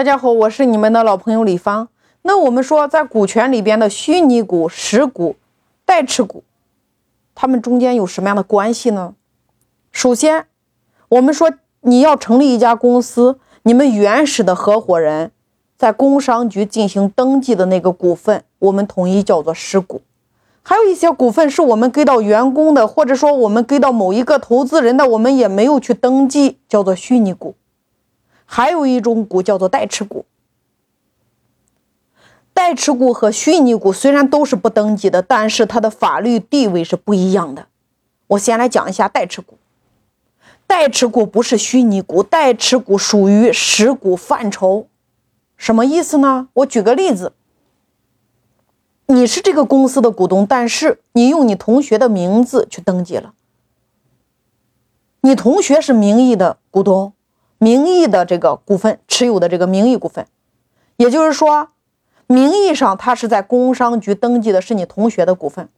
大家好，我是你们的老朋友李芳。那我们说，在股权里边的虚拟股、实股、代持股，它们中间有什么样的关系呢？首先，我们说你要成立一家公司，你们原始的合伙人在工商局进行登记的那个股份，我们统一叫做实股。还有一些股份是我们给到员工的，或者说我们给到某一个投资人的，我们也没有去登记，叫做虚拟股。还有一种股叫做代持股，代持股和虚拟股虽然都是不登记的，但是它的法律地位是不一样的。我先来讲一下代持股，代持股不是虚拟股，代持股属于实股范畴。什么意思呢？我举个例子，你是这个公司的股东，但是你用你同学的名字去登记了，你同学是名义的股东。名义的这个股份持有的这个名义股份，也就是说，名义上他是在工商局登记的是你同学的股份，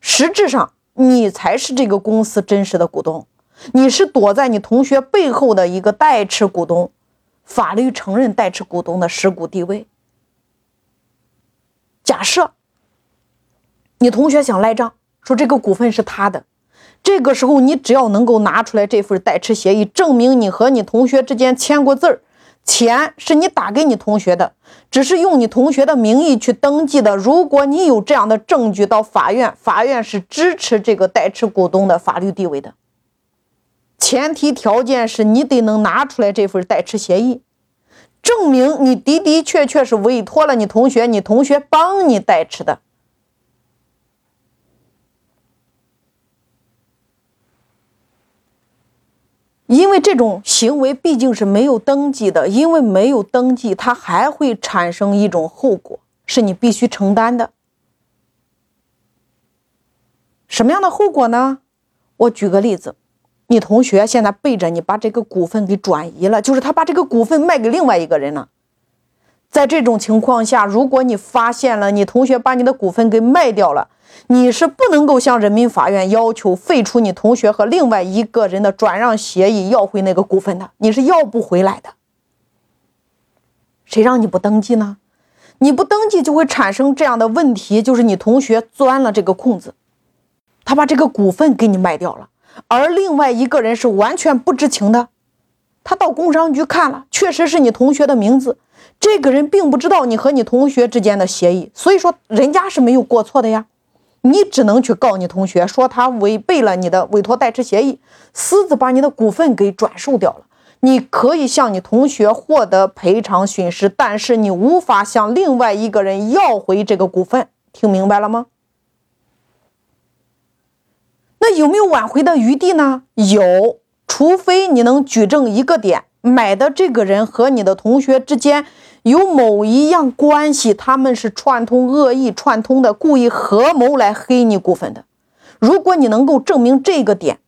实质上你才是这个公司真实的股东，你是躲在你同学背后的一个代持股东，法律承认代持股东的实股地位。假设你同学想赖账，说这个股份是他的。这个时候，你只要能够拿出来这份代持协议，证明你和你同学之间签过字儿，钱是你打给你同学的，只是用你同学的名义去登记的。如果你有这样的证据，到法院，法院是支持这个代持股东的法律地位的。前提条件是你得能拿出来这份代持协议，证明你的的确确是委托了你同学，你同学帮你代持的。因为这种行为毕竟是没有登记的，因为没有登记，它还会产生一种后果，是你必须承担的。什么样的后果呢？我举个例子，你同学现在背着你把这个股份给转移了，就是他把这个股份卖给另外一个人了。在这种情况下，如果你发现了你同学把你的股份给卖掉了，你是不能够向人民法院要求废除你同学和另外一个人的转让协议，要回那个股份的，你是要不回来的。谁让你不登记呢？你不登记就会产生这样的问题，就是你同学钻了这个空子，他把这个股份给你卖掉了，而另外一个人是完全不知情的，他到工商局看了，确实是你同学的名字，这个人并不知道你和你同学之间的协议，所以说人家是没有过错的呀。你只能去告你同学，说他违背了你的委托代持协议，私自把你的股份给转售掉了。你可以向你同学获得赔偿损失，但是你无法向另外一个人要回这个股份。听明白了吗？那有没有挽回的余地呢？有，除非你能举证一个点，买的这个人和你的同学之间。有某一样关系，他们是串通恶意串通的，故意合谋来黑你股份的。如果你能够证明这个点，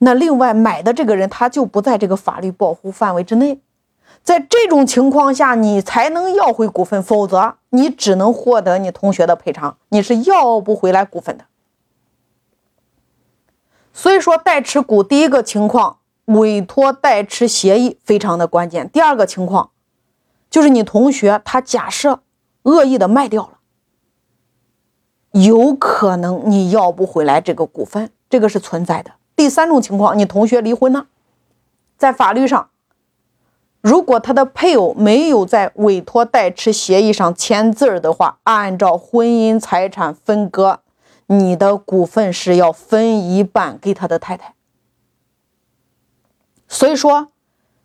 那另外买的这个人他就不在这个法律保护范围之内。在这种情况下，你才能要回股份，否则你只能获得你同学的赔偿，你是要不回来股份的。所以说，代持股第一个情况，委托代持协议非常的关键。第二个情况。就是你同学，他假设恶意的卖掉了，有可能你要不回来这个股份，这个是存在的。第三种情况，你同学离婚了，在法律上，如果他的配偶没有在委托代持协议上签字的话，按照婚姻财产分割，你的股份是要分一半给他的太太。所以说。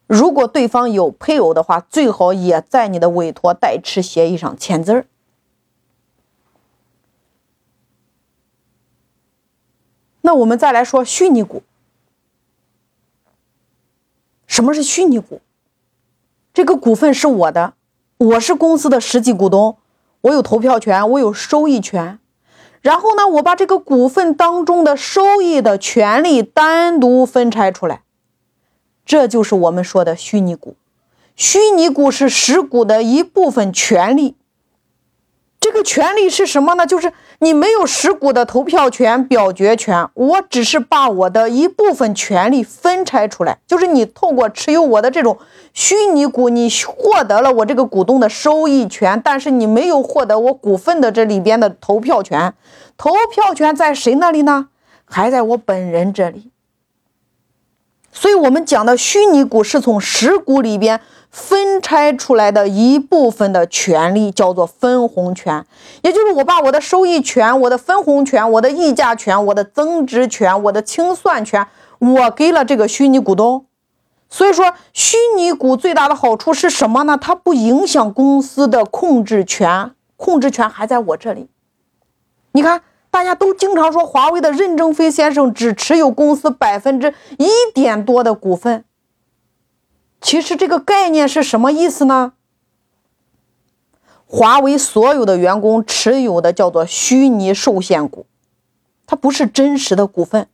如果对方有配偶的话，最好也在你的委托代持协议上签字儿。那我们再来说虚拟股。什么是虚拟股？这个股份是我的，我是公司的实际股东，我有投票权，我有收益权。然后呢，我把这个股份当中的收益的权利单独分拆出来。这就是我们说的虚拟股，虚拟股是实股的一部分权利。这个权利是什么呢？就是你没有实股的投票权、表决权，我只是把我的一部分权利分拆出来。就是你透过持有我的这种虚拟股，你获得了我这个股东的收益权，但是你没有获得我股份的这里边的投票权。投票权在谁那里呢？还在我本人这里。所以，我们讲的虚拟股是从实股里边。分拆出来的一部分的权利叫做分红权，也就是我把我的收益权、我的分红权、我的溢价权、我的增值权、我的清算权，我给了这个虚拟股东。所以说，虚拟股最大的好处是什么呢？它不影响公司的控制权，控制权还在我这里。你看，大家都经常说华为的任正非先生只持有公司百分之一点多的股份。其实这个概念是什么意思呢？华为所有的员工持有的叫做虚拟受限股，它不是真实的股份。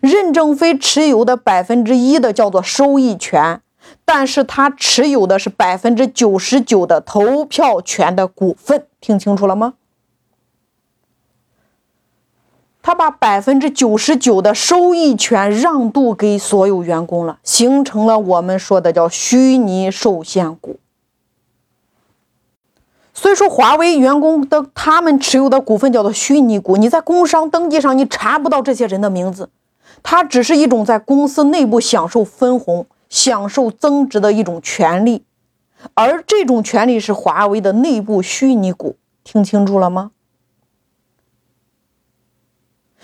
任正非持有的百分之一的叫做收益权，但是他持有的是百分之九十九的投票权的股份，听清楚了吗？他把百分之九十九的收益权让渡给所有员工了，形成了我们说的叫虚拟受限股。所以说，华为员工的他们持有的股份叫做虚拟股，你在工商登记上你查不到这些人的名字，它只是一种在公司内部享受分红、享受增值的一种权利，而这种权利是华为的内部虚拟股，听清楚了吗？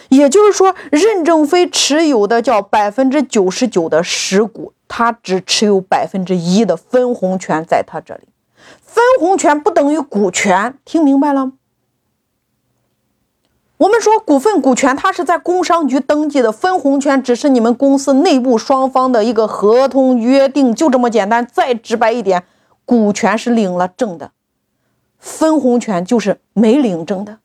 也就是说，任正非持有的叫百分之九十九的实股，他只持有百分之一的分红权，在他这里，分红权不等于股权，听明白了？我们说股份股权，它是在工商局登记的，分红权只是你们公司内部双方的一个合同约定，就这么简单。再直白一点，股权是领了证的，分红权就是没领证的。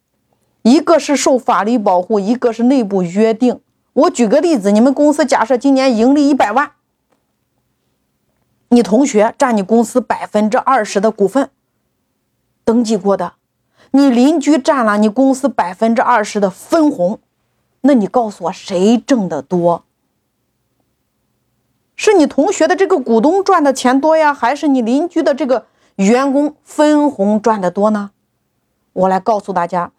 一个是受法律保护，一个是内部约定。我举个例子，你们公司假设今年盈利一百万，你同学占你公司百分之二十的股份，登记过的，你邻居占了你公司百分之二十的分红，那你告诉我谁挣得多？是你同学的这个股东赚的钱多呀，还是你邻居的这个员工分红赚的多呢？我来告诉大家。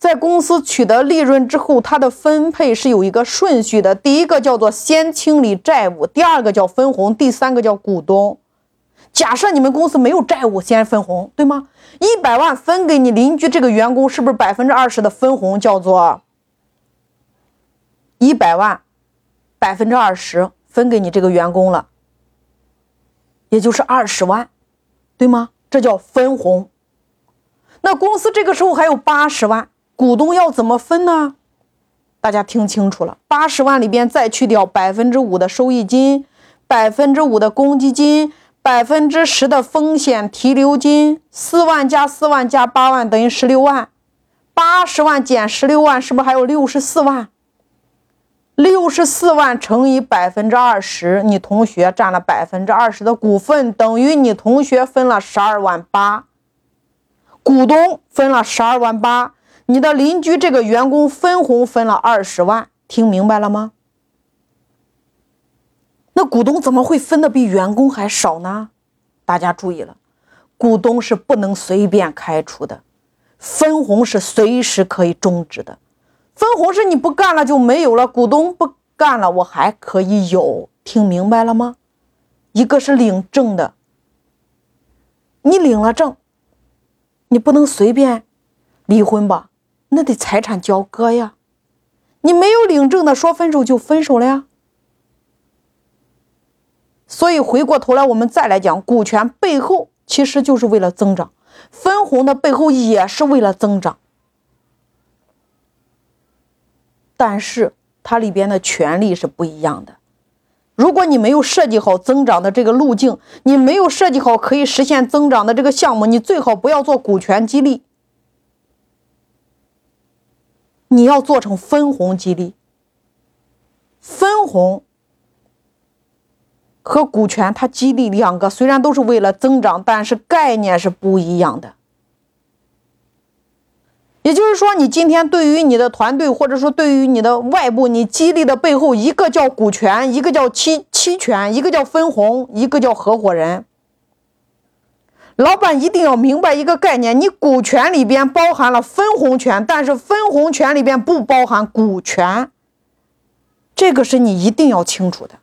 在公司取得利润之后，它的分配是有一个顺序的。第一个叫做先清理债务，第二个叫分红，第三个叫股东。假设你们公司没有债务，先分红，对吗？一百万分给你邻居这个员工，是不是百分之二十的分红？叫做一百万，百分之二十分给你这个员工了，也就是二十万，对吗？这叫分红。那公司这个时候还有八十万。股东要怎么分呢？大家听清楚了，八十万里边再去掉百分之五的收益金，百分之五的公积金，百分之十的风险提留金，四万加四万加八万等于十六万，八十万减十六万是不是还有六十四万？六十四万乘以百分之二十，你同学占了百分之二十的股份，等于你同学分了十二万八，股东分了十二万八。你的邻居这个员工分红分了二十万，听明白了吗？那股东怎么会分的比员工还少呢？大家注意了，股东是不能随便开除的，分红是随时可以终止的。分红是你不干了就没有了，股东不干了我还可以有，听明白了吗？一个是领证的，你领了证，你不能随便离婚吧？那得财产交割呀，你没有领证的，说分手就分手了呀。所以回过头来，我们再来讲，股权背后其实就是为了增长，分红的背后也是为了增长，但是它里边的权利是不一样的。如果你没有设计好增长的这个路径，你没有设计好可以实现增长的这个项目，你最好不要做股权激励。你要做成分红激励，分红和股权它激励两个虽然都是为了增长，但是概念是不一样的。也就是说，你今天对于你的团队，或者说对于你的外部，你激励的背后，一个叫股权，一个叫期期权，一个叫分红，一个叫合伙人。老板一定要明白一个概念：你股权里边包含了分红权，但是分红权里边不包含股权。这个是你一定要清楚的。